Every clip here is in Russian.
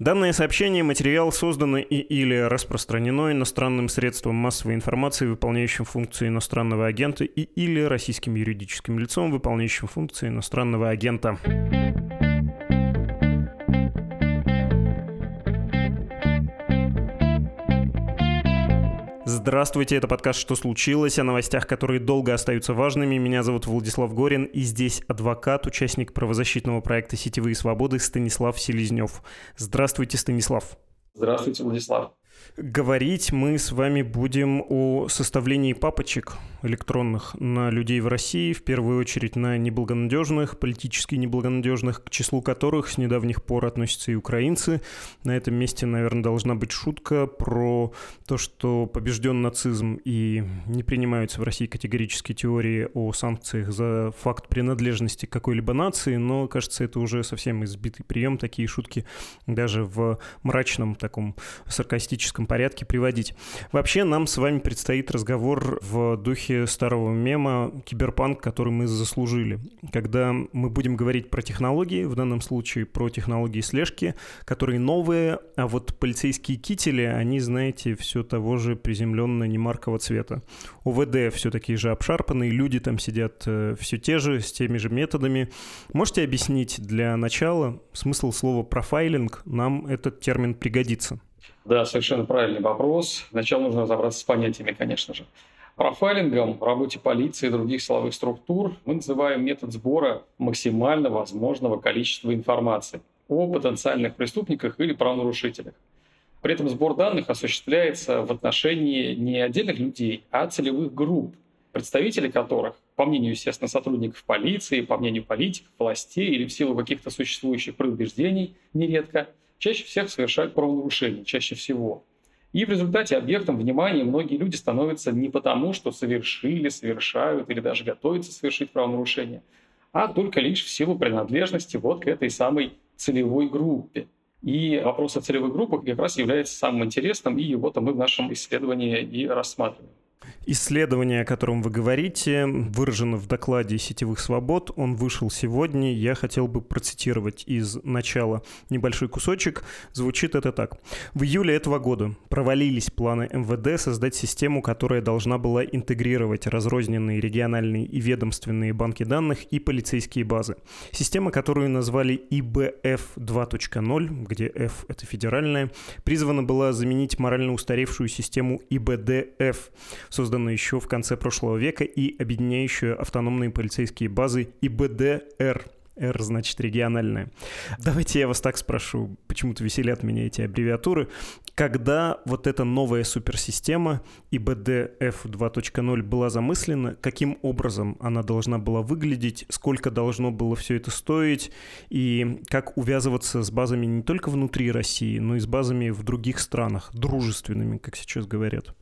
Данное сообщение, материал создано и или распространено иностранным средством массовой информации, выполняющим функции иностранного агента, и или российским юридическим лицом, выполняющим функции иностранного агента. Здравствуйте, это подкаст «Что случилось?» о новостях, которые долго остаются важными. Меня зовут Владислав Горин, и здесь адвокат, участник правозащитного проекта «Сетевые свободы» Станислав Селезнев. Здравствуйте, Станислав. Здравствуйте, Владислав. Говорить мы с вами будем о составлении папочек электронных на людей в России, в первую очередь на неблагонадежных, политически неблагонадежных, к числу которых с недавних пор относятся и украинцы. На этом месте, наверное, должна быть шутка про то, что побежден нацизм и не принимаются в России категорические теории о санкциях за факт принадлежности к какой-либо нации, но, кажется, это уже совсем избитый прием, такие шутки даже в мрачном таком саркастическом порядке приводить. Вообще нам с вами предстоит разговор в духе старого мема «Киберпанк», который мы заслужили. Когда мы будем говорить про технологии, в данном случае про технологии слежки, которые новые, а вот полицейские кители, они, знаете, все того же приземленно немаркого цвета. УВД все такие же обшарпанные, люди там сидят э, все те же, с теми же методами. Можете объяснить для начала смысл слова «профайлинг»? Нам этот термин пригодится. Да, совершенно правильный вопрос. Сначала нужно разобраться с понятиями, конечно же. Профайлингом в работе полиции и других силовых структур мы называем метод сбора максимально возможного количества информации о потенциальных преступниках или правонарушителях. При этом сбор данных осуществляется в отношении не отдельных людей, а целевых групп, представители которых, по мнению, естественно, сотрудников полиции, по мнению политиков, властей или в силу каких-то существующих предубеждений нередко – чаще всех совершают правонарушения, чаще всего. И в результате объектом внимания многие люди становятся не потому, что совершили, совершают или даже готовятся совершить правонарушение, а только лишь в силу принадлежности вот к этой самой целевой группе. И вопрос о целевых группах как раз является самым интересным, и его-то мы в нашем исследовании и рассматриваем. Исследование, о котором вы говорите, выражено в докладе сетевых свобод. Он вышел сегодня. Я хотел бы процитировать из начала небольшой кусочек. Звучит это так. В июле этого года провалились планы МВД создать систему, которая должна была интегрировать разрозненные региональные и ведомственные банки данных и полицейские базы. Система, которую назвали IBF 2.0, где F — это федеральная, призвана была заменить морально устаревшую систему IBDF, созданную еще в конце прошлого века и объединяющая автономные полицейские базы ИБДР. R значит региональная. Давайте я вас так спрошу, почему-то веселят меня эти аббревиатуры. Когда вот эта новая суперсистема ИБДФ 2.0 была замыслена, каким образом она должна была выглядеть, сколько должно было все это стоить, и как увязываться с базами не только внутри России, но и с базами в других странах, дружественными, как сейчас говорят?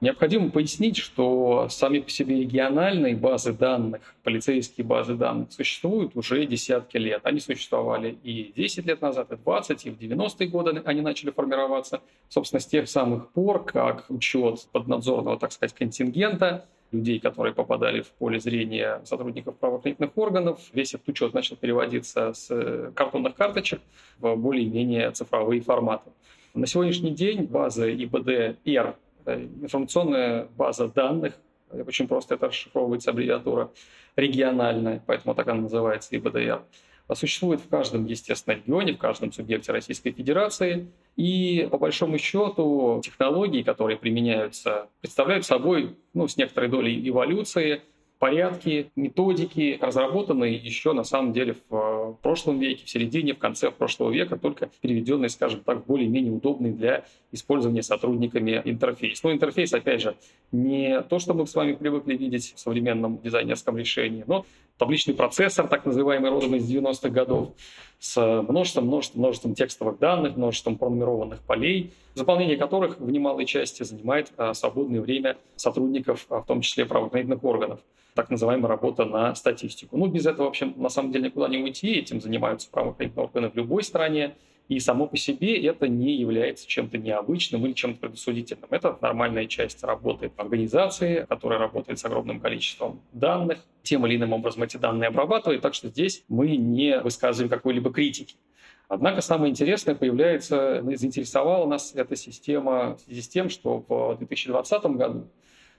Необходимо пояснить, что сами по себе региональные базы данных, полицейские базы данных существуют уже десятки лет. Они существовали и 10 лет назад, и 20, и в 90-е годы они начали формироваться. Собственно, с тех самых пор, как учет поднадзорного, так сказать, контингента людей, которые попадали в поле зрения сотрудников правоохранительных органов. Весь этот учет начал переводиться с картонных карточек в более-менее цифровые форматы. На сегодняшний день база ИБД-Р информационная база данных, очень просто это расшифровывается аббревиатура, региональная, поэтому так она называется, ИБДР, существует в каждом, естественно, регионе, в каждом субъекте Российской Федерации. И по большому счету технологии, которые применяются, представляют собой ну, с некоторой долей эволюции порядки, методики, разработанные еще на самом деле в э, прошлом веке, в середине, в конце прошлого века, только переведенные, скажем так, более-менее удобные для использования сотрудниками интерфейс. Но интерфейс, опять же, не то, что мы с вами привыкли видеть в современном дизайнерском решении, но табличный процессор, так называемый, родом из 90-х годов, с множеством, множеством, множеством текстовых данных, множеством пронумерованных полей, заполнение которых в немалой части занимает а, свободное время сотрудников, а, в том числе правоохранительных органов. Так называемая работа на статистику. Ну, без этого, в общем, на самом деле никуда не уйти, этим занимаются правоохранительные органы в любой стране, и само по себе это не является чем-то необычным или чем-то предосудительным. Это нормальная часть работы организации, которая работает с огромным количеством данных, тем или иным образом эти данные обрабатывает, так что здесь мы не высказываем какой-либо критики. Однако самое интересное появляется, заинтересовала нас эта система в связи с тем, что в 2020 году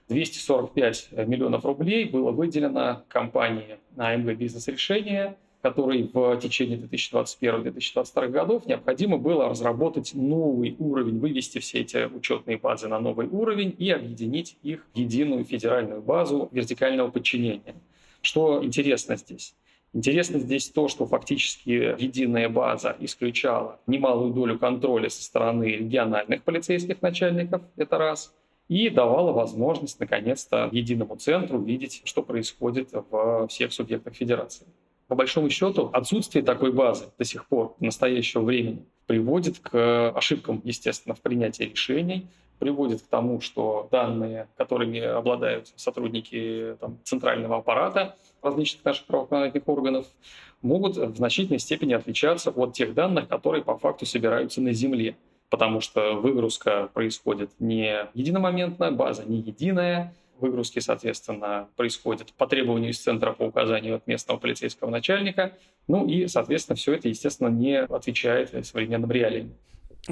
245 миллионов рублей было выделено компании АМГ «Бизнес-решения», которой в течение 2021-2022 годов необходимо было разработать новый уровень, вывести все эти учетные базы на новый уровень и объединить их в единую федеральную базу вертикального подчинения. Что интересно здесь? Интересно здесь то, что фактически единая база исключала немалую долю контроля со стороны региональных полицейских начальников, это раз, и давала возможность, наконец-то, единому центру видеть, что происходит в всех субъектах федерации. По большому счету, отсутствие такой базы до сих пор, настоящего времени, приводит к ошибкам, естественно, в принятии решений, приводит к тому, что данные, которыми обладают сотрудники там, центрального аппарата различных наших правоохранительных органов, могут в значительной степени отличаться от тех данных, которые по факту собираются на Земле. Потому что выгрузка происходит не единомоментно, база не единая, выгрузки, соответственно, происходят по требованию из центра по указанию от местного полицейского начальника. Ну и, соответственно, все это, естественно, не отвечает современным реалиям.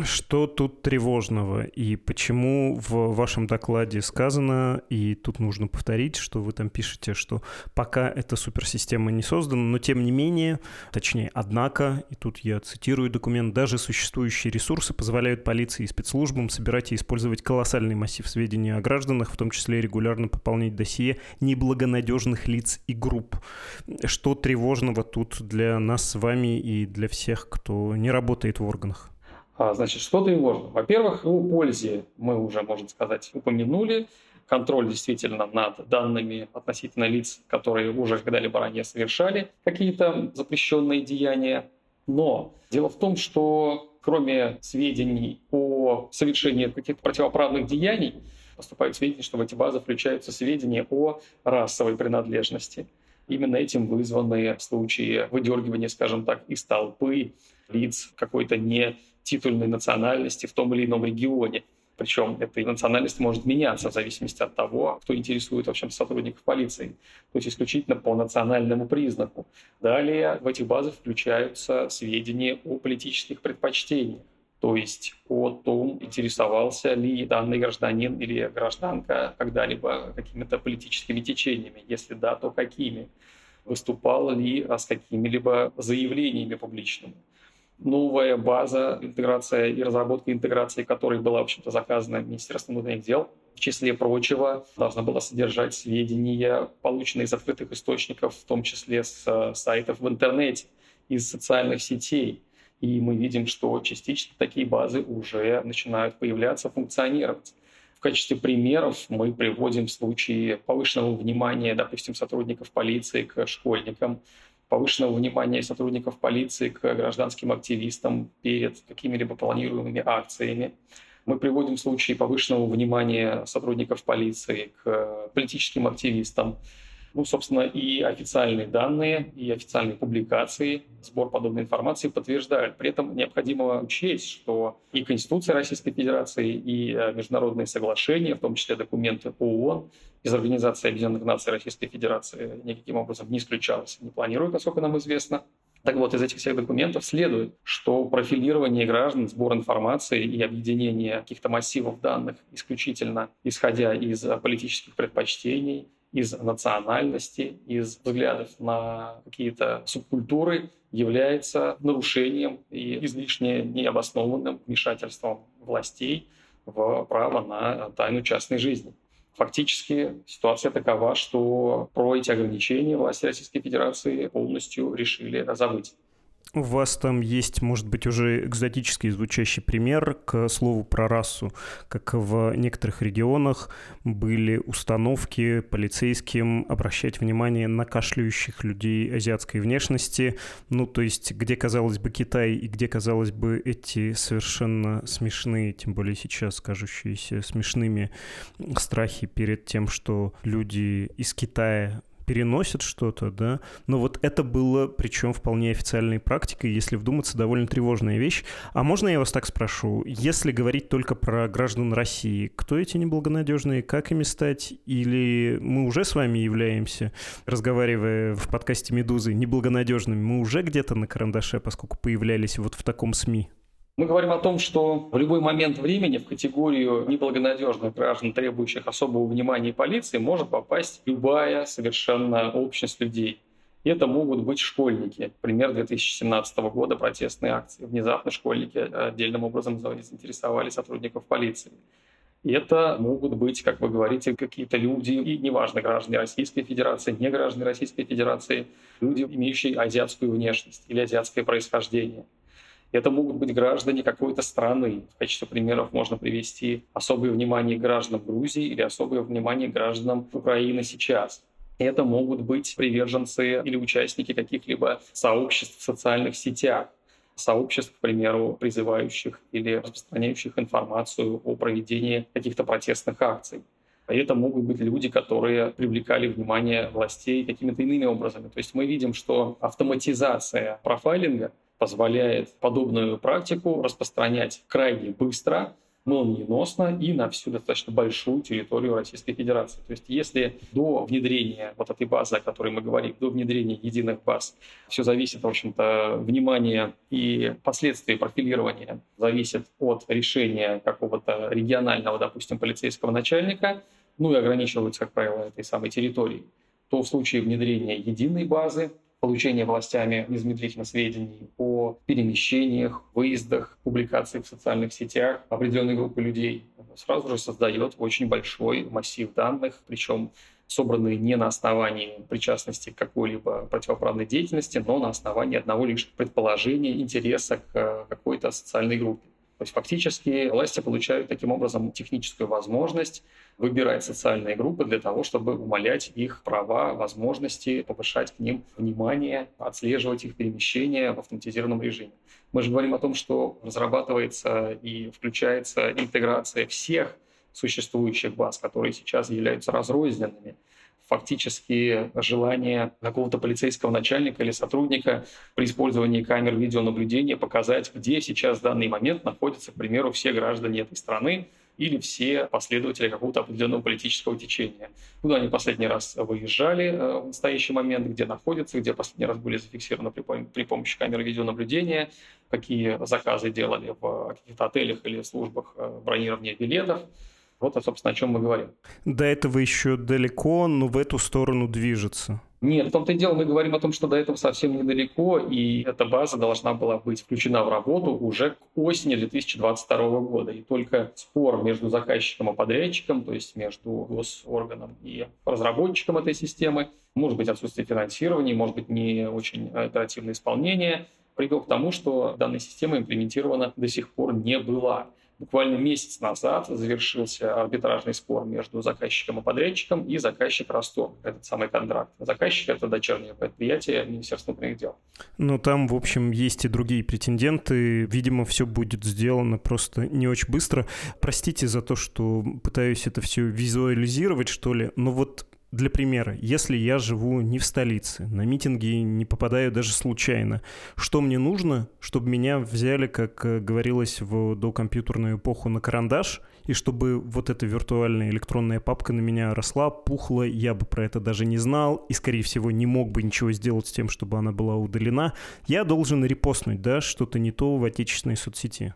Что тут тревожного и почему в вашем докладе сказано, и тут нужно повторить, что вы там пишете, что пока эта суперсистема не создана, но тем не менее, точнее, однако, и тут я цитирую документ, даже существующие ресурсы позволяют полиции и спецслужбам собирать и использовать колоссальный массив сведений о гражданах, в том числе регулярно пополнять досье неблагонадежных лиц и групп. Что тревожного тут для нас с вами и для всех, кто не работает в органах? А, значит, что тревожно? Во-первых, о пользе мы уже, можно сказать, упомянули. Контроль действительно над данными относительно лиц, которые уже когда-либо ранее совершали какие-то запрещенные деяния. Но дело в том, что кроме сведений о совершении каких-то противоправных деяний, поступают сведения, что в эти базы включаются сведения о расовой принадлежности. Именно этим вызваны случаи выдергивания, скажем так, из толпы лиц какой-то не титульной национальности в том или ином регионе. Причем эта национальность может меняться в зависимости от того, кто интересует, в общем, сотрудников полиции. То есть исключительно по национальному признаку. Далее в этих базах включаются сведения о политических предпочтениях. То есть о том, интересовался ли данный гражданин или гражданка когда-либо какими-то политическими течениями. Если да, то какими? Выступал ли с какими-либо заявлениями публичными? Новая база интеграция и разработка интеграции, которая была, в общем-то, заказана Министерством внутренних дел, в числе прочего, должна была содержать сведения, полученные из открытых источников, в том числе с э, сайтов в интернете, из социальных сетей. И мы видим, что частично такие базы уже начинают появляться, функционировать. В качестве примеров мы приводим случаи повышенного внимания, допустим, сотрудников полиции к школьникам, повышенного внимания сотрудников полиции к гражданским активистам перед какими-либо планируемыми акциями. Мы приводим случаи повышенного внимания сотрудников полиции к политическим активистам, ну, собственно, и официальные данные, и официальные публикации, сбор подобной информации подтверждают. При этом необходимо учесть, что и Конституция Российской Федерации, и э, международные соглашения, в том числе документы ООН, из Организации Объединенных Наций Российской Федерации никаким образом не исключалось, не планируют, насколько нам известно. Так вот, из этих всех документов следует, что профилирование граждан, сбор информации и объединение каких-то массивов данных исключительно исходя из политических предпочтений, из национальности, из взглядов на какие-то субкультуры является нарушением и излишне необоснованным вмешательством властей в право на тайну частной жизни. Фактически ситуация такова, что про эти ограничения власти Российской Федерации полностью решили забыть. У вас там есть, может быть, уже экзотический звучащий пример к слову про расу, как в некоторых регионах были установки полицейским обращать внимание на кашляющих людей азиатской внешности, ну, то есть где, казалось бы, Китай и где, казалось бы, эти совершенно смешные, тем более сейчас кажущиеся смешными страхи перед тем, что люди из Китая переносят что-то, да, но вот это было, причем вполне официальной практикой, если вдуматься, довольно тревожная вещь. А можно я вас так спрошу, если говорить только про граждан России, кто эти неблагонадежные, как ими стать, или мы уже с вами являемся, разговаривая в подкасте «Медузы», неблагонадежными, мы уже где-то на карандаше, поскольку появлялись вот в таком СМИ? Мы говорим о том, что в любой момент времени в категорию неблагонадежных граждан, требующих особого внимания полиции, может попасть любая совершенно общность людей. И это могут быть школьники. Пример 2017 года протестные акции. Внезапно школьники отдельным образом заинтересовали сотрудников полиции. И это могут быть, как вы говорите, какие-то люди, и неважно, граждане Российской Федерации, не граждане Российской Федерации, люди, имеющие азиатскую внешность или азиатское происхождение. Это могут быть граждане какой-то страны. В качестве примеров можно привести особое внимание гражданам Грузии или особое внимание гражданам Украины сейчас. Это могут быть приверженцы или участники каких-либо сообществ в социальных сетях сообществ, к примеру, призывающих или распространяющих информацию о проведении каких-то протестных акций. Это могут быть люди, которые привлекали внимание властей какими-то иными образами. То есть мы видим, что автоматизация профайлинга позволяет подобную практику распространять крайне быстро, молниеносно и на всю достаточно большую территорию Российской Федерации. То есть если до внедрения вот этой базы, о которой мы говорим, до внедрения единых баз, все зависит, в общем-то, внимание и последствия профилирования зависит от решения какого-то регионального, допустим, полицейского начальника, ну и ограничивается, как правило, этой самой территорией, то в случае внедрения единой базы получения властями незамедлительно сведений о перемещениях, выездах, публикациях в социальных сетях определенной группы людей, сразу же создает очень большой массив данных, причем собранные не на основании причастности к какой-либо противоправной деятельности, но на основании одного лишь предположения интереса к э, какой-то социальной группе. То есть фактически власти получают таким образом техническую возможность выбирать социальные группы для того, чтобы умалять их права, возможности, повышать к ним внимание, отслеживать их перемещения в автоматизированном режиме. Мы же говорим о том, что разрабатывается и включается интеграция всех существующих баз, которые сейчас являются разрозненными фактически желание какого-то полицейского начальника или сотрудника при использовании камер видеонаблюдения показать, где сейчас в данный момент находятся, к примеру, все граждане этой страны или все последователи какого-то определенного политического течения. Куда они последний раз выезжали э, в настоящий момент, где находятся, где последний раз были зафиксированы при, при помощи камер видеонаблюдения, какие заказы делали в каких-то отелях или службах э, бронирования билетов. Вот, собственно, о чем мы говорим. До этого еще далеко, но в эту сторону движется. Нет, в том-то и дело, мы говорим о том, что до этого совсем недалеко, и эта база должна была быть включена в работу уже к осени 2022 года. И только спор между заказчиком и подрядчиком, то есть между госорганом и разработчиком этой системы, может быть отсутствие финансирования, может быть не очень оперативное исполнение, привел к тому, что данная система имплементирована до сих пор не была. Буквально месяц назад завершился арбитражный спор между заказчиком и подрядчиком, и заказчик расторг этот самый контракт. Заказчик — это дочернее предприятие Министерства внутренних дел. Но там, в общем, есть и другие претенденты. Видимо, все будет сделано просто не очень быстро. Простите за то, что пытаюсь это все визуализировать, что ли, но вот для примера, если я живу не в столице, на митинги не попадаю даже случайно, что мне нужно, чтобы меня взяли, как э, говорилось в докомпьютерную эпоху, на карандаш, и чтобы вот эта виртуальная электронная папка на меня росла, пухла, я бы про это даже не знал, и, скорее всего, не мог бы ничего сделать с тем, чтобы она была удалена, я должен репостнуть, да, что-то не то в отечественной соцсети.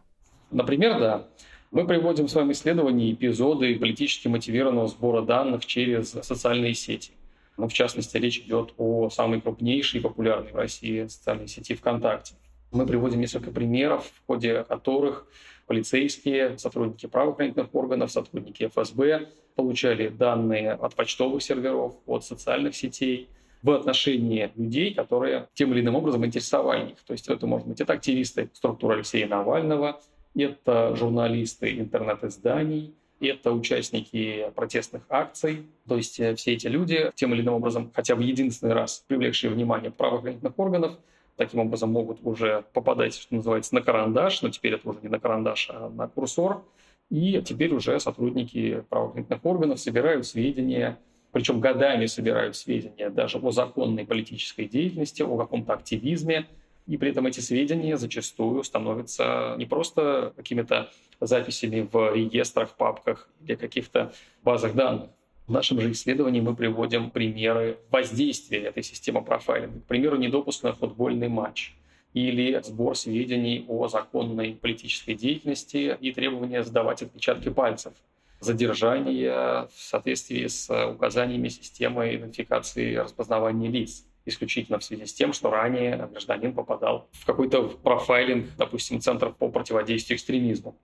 Например, да. Мы приводим в своем исследовании эпизоды политически мотивированного сбора данных через социальные сети. Ну, в частности, речь идет о самой крупнейшей и популярной в России социальной сети ВКонтакте. Мы приводим несколько примеров, в ходе которых полицейские, сотрудники правоохранительных органов, сотрудники ФСБ получали данные от почтовых серверов, от социальных сетей в отношении людей, которые тем или иным образом интересовали их. То есть это, может быть, это активисты структуры Алексея Навального, это журналисты интернет-изданий, это участники протестных акций. То есть э, все эти люди, тем или иным образом, хотя бы единственный раз привлекшие внимание правоохранительных органов, таким образом могут уже попадать, что называется, на карандаш, но теперь это уже не на карандаш, а на курсор. И теперь уже сотрудники правоохранительных органов собирают сведения причем годами собирают сведения даже о законной политической деятельности, о каком-то активизме, и при этом эти сведения зачастую становятся не просто какими-то записями в реестрах, папках или каких-то базах данных. В нашем же исследовании мы приводим примеры воздействия этой системы профайлинга. К примеру, недопуск на футбольный матч или сбор сведений о законной политической деятельности и требование сдавать отпечатки пальцев задержание в соответствии с указаниями системы идентификации и распознавания лиц исключительно в связи с тем, что ранее гражданин попадал в какой-то профайлинг, допустим, центров по противодействию экстремизму.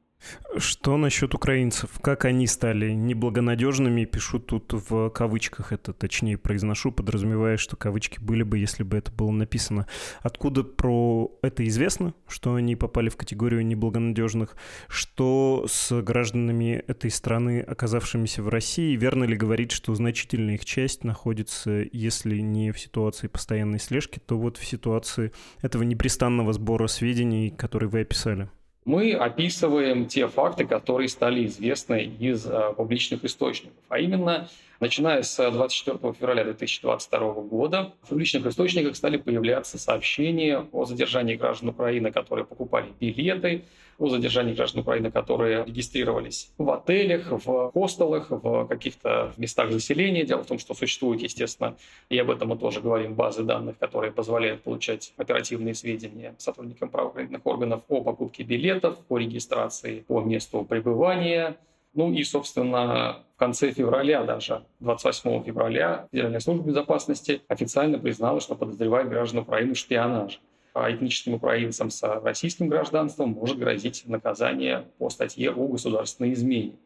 Что насчет украинцев? Как они стали неблагонадежными? Пишу тут в кавычках, это точнее произношу, подразумевая, что кавычки были бы, если бы это было написано. Откуда про это известно, что они попали в категорию неблагонадежных? Что с гражданами этой страны, оказавшимися в России? Верно ли говорить, что значительная их часть находится, если не в ситуации постоянной слежки, то вот в ситуации этого непрестанного сбора сведений, которые вы описали? Мы описываем те факты, которые стали известны из э, публичных источников. А именно, начиная с 24 февраля 2022 года, в публичных источниках стали появляться сообщения о задержании граждан Украины, которые покупали билеты, о задержании граждан Украины, которые регистрировались в отелях, в хостелах, в каких-то местах заселения. Дело в том, что существуют, естественно, и об этом мы тоже говорим, базы данных, которые позволяют получать оперативные сведения сотрудникам правоохранительных органов о покупке билетов, о регистрации по месту пребывания, ну и, собственно, в конце февраля, даже 28 февраля, Федеральная служба безопасности официально признала, что подозревает граждан Украины в шпионаже а этническим украинцам с российским гражданством может грозить наказание по статье о государственной измене.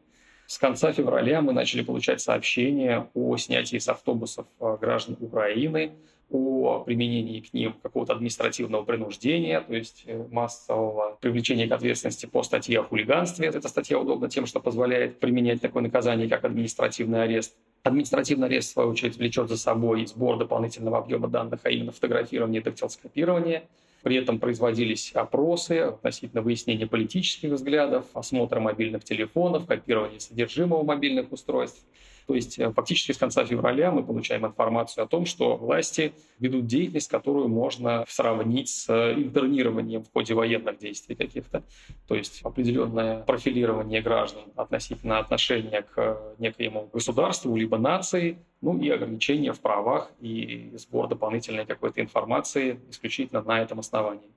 С конца февраля мы начали получать сообщения о снятии с автобусов а, граждан Украины, о применении к ним какого-то административного принуждения, то есть э, массового привлечения к ответственности по статье о хулиганстве. Эта статья удобна тем, что позволяет применять такое наказание, как административный арест. Административный арест, в свою очередь, влечет за собой сбор дополнительного объема данных, а именно фотографирование и дактилоскопирование. При этом производились опросы относительно выяснения политических взглядов, осмотра мобильных телефонов, копирование содержимого мобильных устройств. То есть э, фактически с конца февраля мы получаем информацию о том, что власти ведут деятельность, которую можно сравнить с интернированием в ходе военных действий каких-то. То есть определенное профилирование граждан относительно отношения к некоему государству либо нации, ну и ограничения в правах и сбор дополнительной какой-то информации исключительно на этом основании.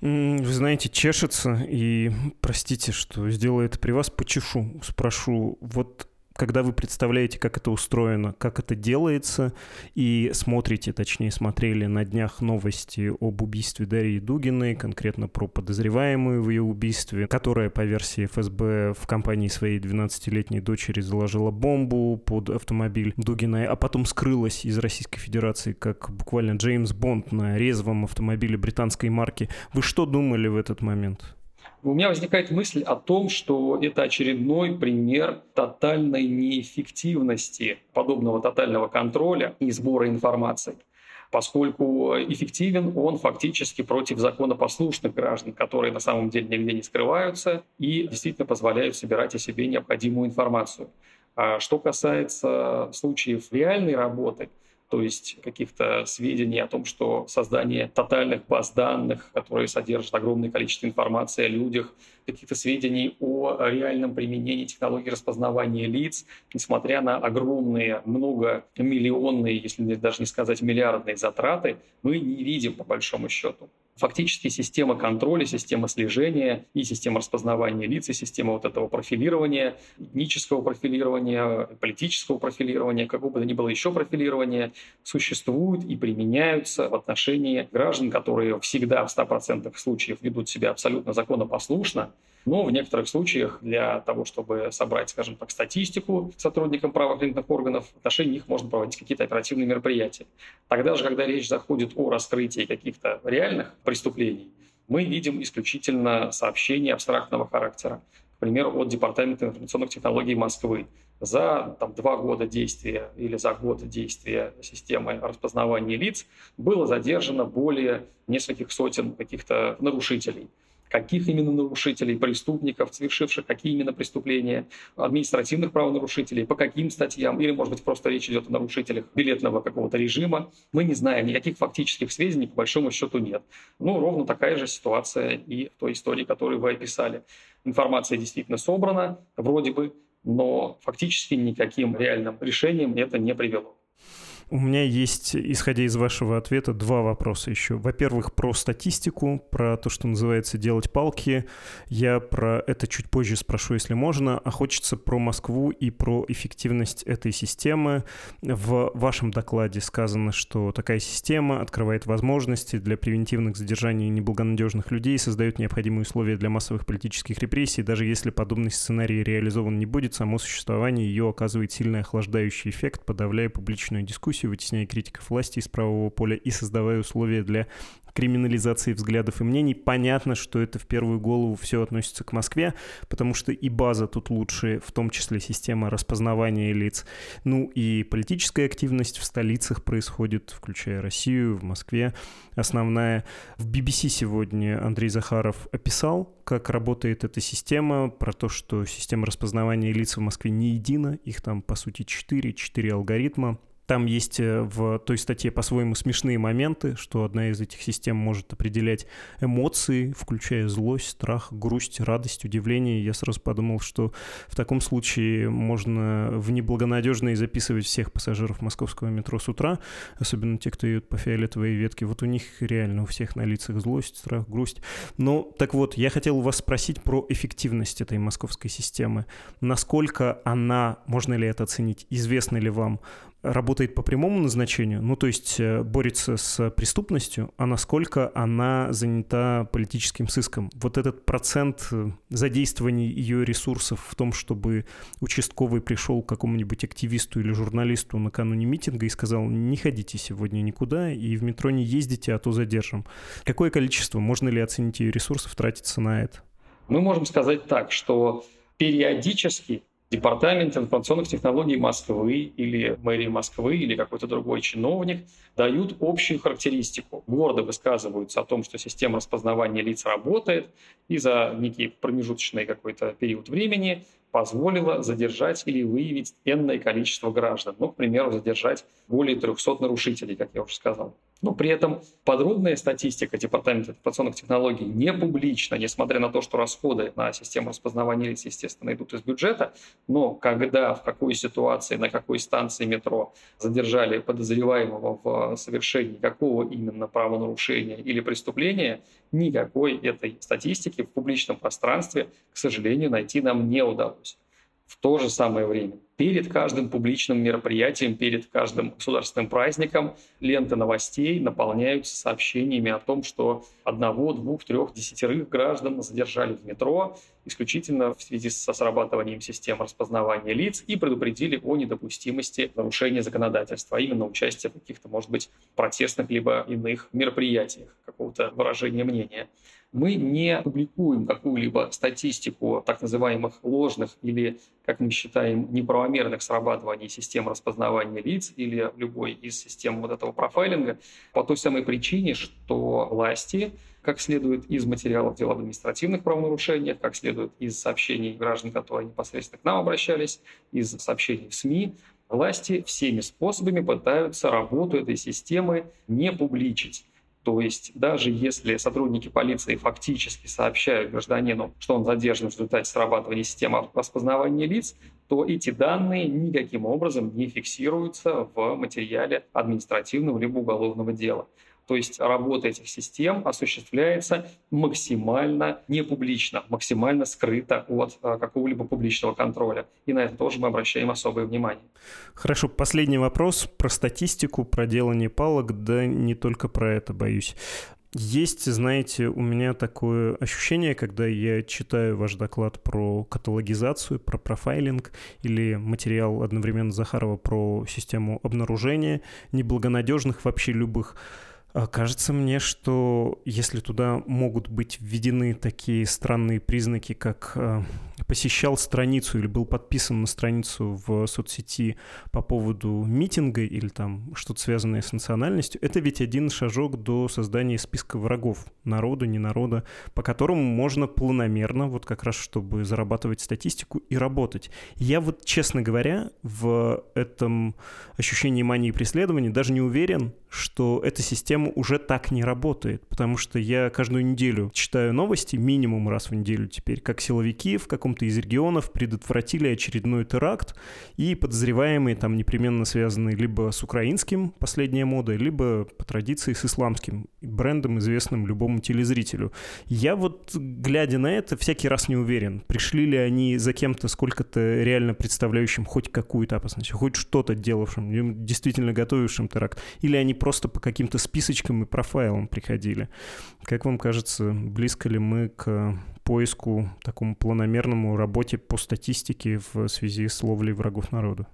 Вы знаете, чешется, и простите, что сделаю это при вас, почешу, спрошу, вот когда вы представляете, как это устроено, как это делается, и смотрите, точнее, смотрели на днях новости об убийстве Дарьи Дугиной, конкретно про подозреваемую в ее убийстве, которая, по версии ФСБ, в компании своей 12-летней дочери заложила бомбу под автомобиль Дугиной, а потом скрылась из Российской Федерации, как буквально Джеймс Бонд на резвом автомобиле британской марки. Вы что думали в этот момент? У меня возникает мысль о том, что это очередной пример тотальной неэффективности подобного тотального контроля и сбора информации поскольку эффективен он фактически против законопослушных граждан, которые на самом деле нигде не скрываются и действительно позволяют собирать о себе необходимую информацию. А что касается случаев реальной работы, то есть каких-то сведений о том, что создание тотальных баз данных, которые содержат огромное количество информации о людях, каких-то сведений о реальном применении технологий распознавания лиц, несмотря на огромные, многомиллионные, если даже не сказать миллиардные затраты, мы не видим по большому счету фактически система контроля, система слежения и система распознавания лиц, и система вот этого профилирования, этнического профилирования, политического профилирования, какого бы то ни было еще профилирования, существуют и применяются в отношении граждан, которые всегда в 100% случаев ведут себя абсолютно законопослушно, но в некоторых случаях для того, чтобы собрать, скажем так, статистику сотрудникам правоохранительных органов, в отношении них можно проводить какие-то оперативные мероприятия. Тогда же, когда речь заходит о раскрытии каких-то реальных преступлений, мы видим исключительно сообщения абстрактного характера. К примеру, от Департамента информационных технологий Москвы. За там, два года действия или за год действия системы распознавания лиц было задержано более нескольких сотен каких-то нарушителей. Каких именно нарушителей, преступников, совершивших какие именно преступления, административных правонарушителей, по каким статьям, или, может быть, просто речь идет о нарушителях билетного какого-то режима. Мы не знаем, никаких фактических сведений по большому счету нет. Ну, ровно такая же ситуация и в той истории, которую вы описали. Информация действительно собрана, вроде бы, но фактически никаким реальным решением это не привело. У меня есть, исходя из вашего ответа, два вопроса еще. Во-первых, про статистику, про то, что называется делать палки. Я про это чуть позже спрошу, если можно. А хочется про Москву и про эффективность этой системы. В вашем докладе сказано, что такая система открывает возможности для превентивных задержаний неблагонадежных людей, создает необходимые условия для массовых политических репрессий. Даже если подобный сценарий реализован не будет, само существование ее оказывает сильный охлаждающий эффект, подавляя публичную дискуссию дискуссию, вытесняя критиков власти из правового поля и создавая условия для криминализации взглядов и мнений. Понятно, что это в первую голову все относится к Москве, потому что и база тут лучше, в том числе система распознавания лиц. Ну и политическая активность в столицах происходит, включая Россию, в Москве. Основная. В BBC сегодня Андрей Захаров описал, как работает эта система, про то, что система распознавания лиц в Москве не едина, их там, по сути, четыре, четыре алгоритма, там есть э, в той статье по-своему смешные моменты, что одна из этих систем может определять эмоции, включая злость, страх, грусть, радость, удивление. Я сразу подумал, что в таком случае можно в неблагонадежные записывать всех пассажиров московского метро с утра, особенно те, кто едет по фиолетовой ветке. Вот у них реально у всех на лицах злость, страх, грусть. Но так вот, я хотел вас спросить про эффективность этой московской системы. Насколько она, можно ли это оценить, известно ли вам, работает по прямому назначению, ну то есть э, борется с преступностью, а насколько она занята политическим сыском. Вот этот процент э, задействования ее ресурсов в том, чтобы участковый пришел к какому-нибудь активисту или журналисту накануне митинга и сказал, не ходите сегодня никуда и в метро не ездите, а то задержим. Какое количество, можно ли оценить ее ресурсов, тратиться на это? Мы можем сказать так, что периодически Департамент информационных технологий Москвы или мэрии Москвы или какой-то другой чиновник дают общую характеристику, гордо высказываются о том, что система распознавания лиц работает, и за некий промежуточный какой-то период времени позволила задержать или выявить энное количество граждан. Ну, к примеру, задержать более 300 нарушителей, как я уже сказал. Но при этом подробная статистика Департамента информационных технологий не публична, несмотря на то, что расходы на систему распознавания лиц, естественно, идут из бюджета. Но когда, в какой ситуации, на какой станции метро задержали подозреваемого в совершении какого именно правонарушения или преступления, никакой этой статистики в публичном пространстве, к сожалению, найти нам не удалось. В то же самое время перед каждым публичным мероприятием, перед каждым государственным праздником ленты новостей наполняются сообщениями о том, что одного, двух, трех, десятерых граждан задержали в метро исключительно в связи со срабатыванием систем распознавания лиц и предупредили о недопустимости нарушения законодательства, а именно участия в каких-то, может быть, протестных либо иных мероприятиях, какого-то выражения мнения мы не публикуем какую-либо статистику так называемых ложных или, как мы считаем, неправомерных срабатываний систем распознавания лиц или любой из систем вот этого профайлинга по той самой причине, что власти, как следует из материалов дел об административных правонарушениях, как следует из сообщений граждан, которые непосредственно к нам обращались, из сообщений в СМИ, власти всеми способами пытаются работу этой системы не публичить. То есть даже если сотрудники полиции фактически сообщают гражданину, что он задержан в результате срабатывания системы распознавания лиц, то эти данные никаким образом не фиксируются в материале административного либо уголовного дела. То есть работа этих систем осуществляется максимально непублично, максимально скрыто от а, какого-либо публичного контроля. И на это тоже мы обращаем особое внимание. Хорошо, последний вопрос про статистику, про делание палок, да не только про это, боюсь. Есть, знаете, у меня такое ощущение, когда я читаю ваш доклад про каталогизацию, про профайлинг или материал одновременно Захарова про систему обнаружения неблагонадежных вообще любых Кажется мне, что если туда могут быть введены такие странные признаки, как а, посещал страницу или был подписан на страницу в соцсети по поводу митинга или там что-то связанное с национальностью, это ведь один шажок до создания списка врагов народа, не народа, по которому можно планомерно, вот как раз чтобы зарабатывать статистику и работать. Я вот, честно говоря, в этом ощущении мании преследования даже не уверен, что эта система уже так не работает, потому что я каждую неделю читаю новости, минимум раз в неделю теперь, как силовики в каком-то из регионов предотвратили очередной теракт, и подозреваемые там непременно связаны либо с украинским, последняя мода, либо по традиции с исламским брендом, известным любому телезрителю. Я вот, глядя на это, всякий раз не уверен, пришли ли они за кем-то сколько-то реально представляющим хоть какую-то опасность, хоть что-то делавшим, действительно готовившим теракт, или они просто по каким-то списочкам и профайлам приходили. Как вам кажется, близко ли мы к поиску, такому планомерному работе по статистике в связи с ловлей врагов народа?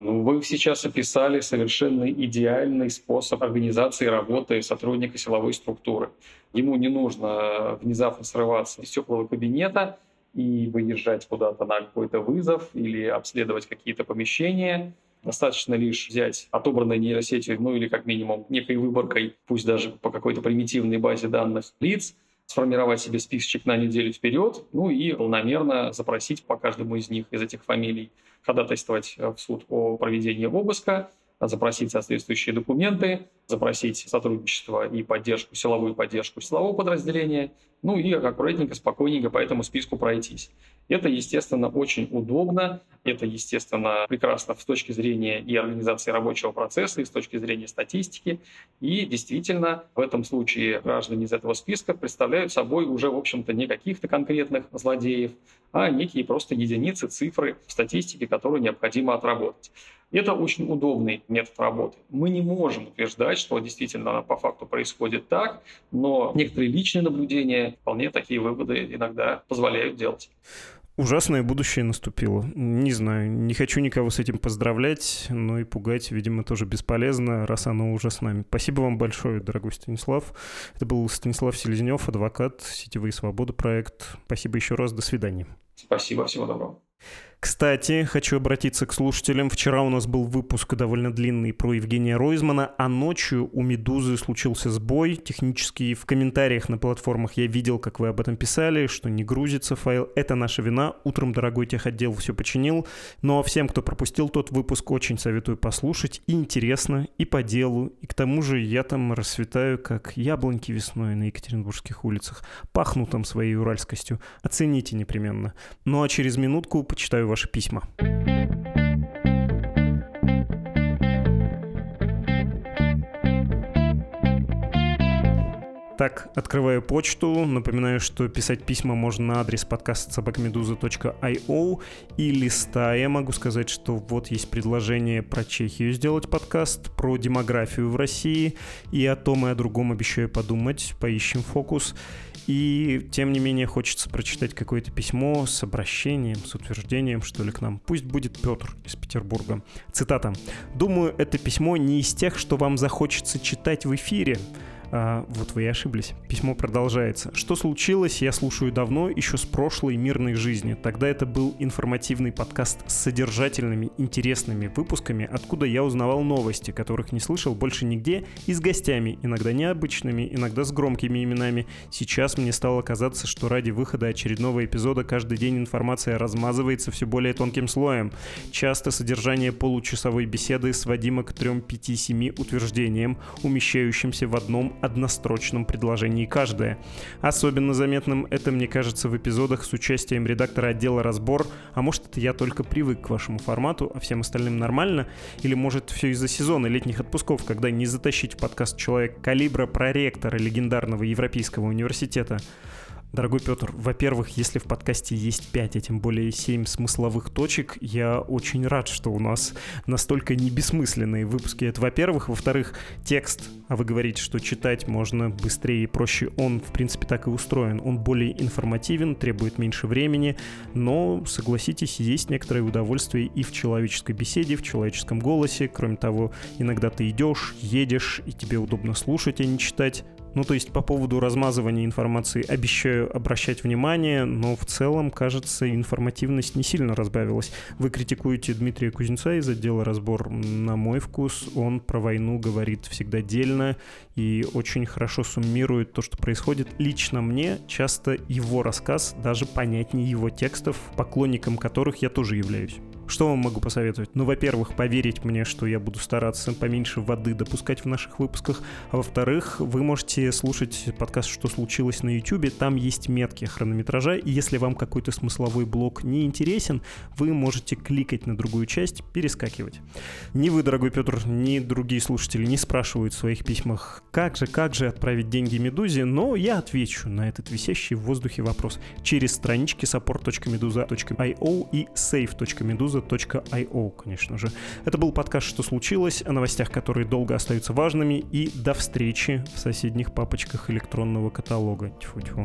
Ну, вы сейчас описали совершенно идеальный способ организации работы сотрудника силовой структуры. Ему не нужно внезапно срываться из теплого кабинета и выезжать куда-то на какой-то вызов или обследовать какие-то помещения. Достаточно лишь взять отобранной нейросетью, ну или как минимум некой выборкой, пусть даже по какой-то примитивной базе данных лиц, сформировать себе списочек на неделю вперед, ну и полномерно запросить по каждому из них, из этих фамилий, ходатайствовать в суд о проведении обыска, запросить соответствующие документы, запросить сотрудничество и поддержку, силовую поддержку силового подразделения, ну и аккуратненько, спокойненько по этому списку пройтись. Это, естественно, очень удобно, это, естественно, прекрасно с точки зрения и организации рабочего процесса, и с точки зрения статистики. И действительно, в этом случае граждане из этого списка представляют собой уже, в общем-то, не каких-то конкретных злодеев, а некие просто единицы, цифры в статистике, которые необходимо отработать. Это очень удобный метод работы. Мы не можем утверждать, что действительно по факту происходит так, но некоторые личные наблюдения вполне такие выводы иногда позволяют делать. Ужасное будущее наступило. Не знаю, не хочу никого с этим поздравлять, но и пугать, видимо, тоже бесполезно, раз оно уже с нами. Спасибо вам большое, дорогой Станислав. Это был Станислав Селезнев, адвокат, сетевые свободы проект. Спасибо еще раз, до свидания. Спасибо, всего доброго. Кстати, хочу обратиться к слушателям. Вчера у нас был выпуск довольно длинный про Евгения Ройзмана, а ночью у «Медузы» случился сбой. Технически в комментариях на платформах я видел, как вы об этом писали, что не грузится файл. Это наша вина. Утром дорогой техотдел все починил. Ну а всем, кто пропустил тот выпуск, очень советую послушать. И интересно, и по делу. И к тому же я там расцветаю, как яблоньки весной на Екатеринбургских улицах. Пахну там своей уральскостью. Оцените непременно. Ну а через минутку почитаю ваши письма. Так, открываю почту. Напоминаю, что писать письма можно на адрес подкаста собакамедуза.io. И листая, могу сказать, что вот есть предложение про Чехию сделать подкаст, про демографию в России. И о том и о другом обещаю подумать. Поищем фокус. И, тем не менее, хочется прочитать какое-то письмо с обращением, с утверждением, что ли, к нам. Пусть будет Петр из Петербурга. Цитата. «Думаю, это письмо не из тех, что вам захочется читать в эфире. А, вот вы и ошиблись. Письмо продолжается. Что случилось, я слушаю давно, еще с прошлой мирной жизни. Тогда это был информативный подкаст с содержательными, интересными выпусками, откуда я узнавал новости, которых не слышал больше нигде, и с гостями, иногда необычными, иногда с громкими именами. Сейчас мне стало казаться, что ради выхода очередного эпизода каждый день информация размазывается все более тонким слоем. Часто содержание получасовой беседы сводимо к 3-5-7 утверждениям, умещающимся в одном однострочном предложении каждое. Особенно заметным это, мне кажется, в эпизодах с участием редактора отдела «Разбор», а может это я только привык к вашему формату, а всем остальным нормально, или может все из-за сезона летних отпусков, когда не затащить в подкаст человек калибра проректора легендарного Европейского университета. Дорогой Петр, во-первых, если в подкасте есть 5, а тем более 7 смысловых точек, я очень рад, что у нас настолько не бессмысленные выпуски. Это во-первых. Во-вторых, текст, а вы говорите, что читать можно быстрее и проще, он, в принципе, так и устроен. Он более информативен, требует меньше времени, но, согласитесь, есть некоторое удовольствие и в человеческой беседе, в человеческом голосе. Кроме того, иногда ты идешь, едешь, и тебе удобно слушать, а не читать Ну, то есть по поводу размазывания информации обещаю обращать внимание, но в целом, кажется, информативность не сильно разбавилась. Вы критикуете Дмитрия Кузнеца из отдела «Разбор» на мой вкус. Он про войну говорит всегда дельно и очень хорошо суммирует то, что происходит. Лично мне часто его рассказ даже понятнее его текстов, поклонником которых я тоже являюсь. Что вам могу посоветовать? Ну, во-первых, поверить мне, что я буду стараться поменьше воды допускать в наших выпусках. А во-вторых, вы можете слушать подкаст «Что случилось» на YouTube. Там есть метки хронометража. И если вам какой-то смысловой блок не интересен, вы можете кликать на другую часть, перескакивать. Ни вы, дорогой Петр, ни другие слушатели не спрашивают в своих письмах, как же, как же отправить деньги Медузе, но я отвечу на этот висящий в воздухе вопрос через странички support.meduza.io и save.meduza meduza.io, конечно же. Это был подкаст «Что случилось?» о новостях, которые долго остаются важными. И до встречи в соседних папочках электронного каталога. Тьфу-тьфу.